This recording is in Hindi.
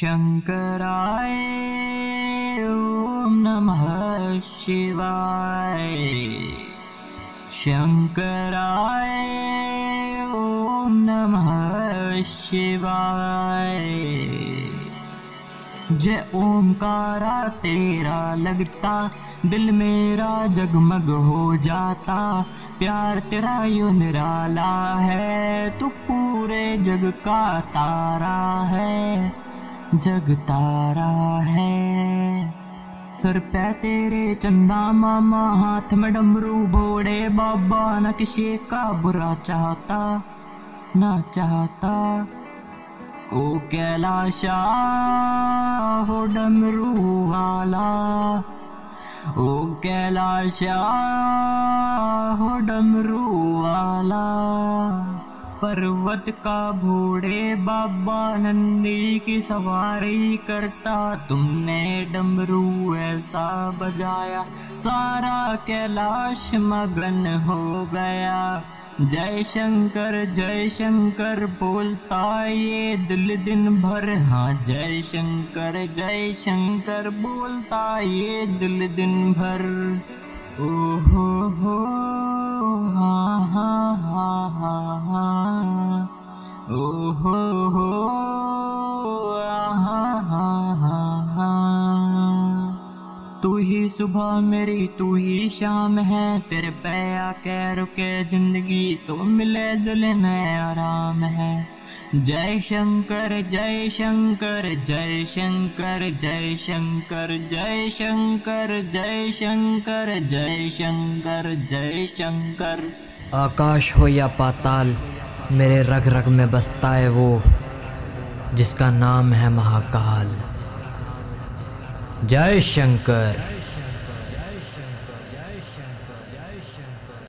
शङ्कराय ॐ नमः शिवाय। शङ्कराय ॐ नमः शिवाय। जय ओंकारा, तेरा लगता, दिल मेरा जगमग हो जाता। प्यार तेरा यू निराला है, तू पूरे जग का तारा है। जग तारा है। सर पे तेरे चंदा मामा हाथ में डमरू भोड़े बाबा न किसी का बुरा चाहता, ना चाहता। ओ कैलाशा, हो डमरू वाला। ओ कैलाशा, हो डमरू वाला। पर्वत का घोड़े बाबा नंदी की सवारी करता। तुमने डमरू ऐसा बजाया, सारा कैलाश मगन हो गया। जय शंकर जय शंकर बोलता ये दिल दिन भर। हाँ जय शंकर जय शंकर बोलता ये दिल दिन भर। ओ हो हा। हा हा तू ही सुबह मेरी, तू ही शाम है। तेरे पे आके रुके ज़िंदगी तो मिले दिल में आराम है। जय शंकर जय शंकर जय शंकर जय शंकर जय शंकर जय शंकर जय शंकर जय शंकर। आकाश हो या पाताल मेरे रग रग में बसता है वो जिसका नाम है महाकाल। जय शंकर।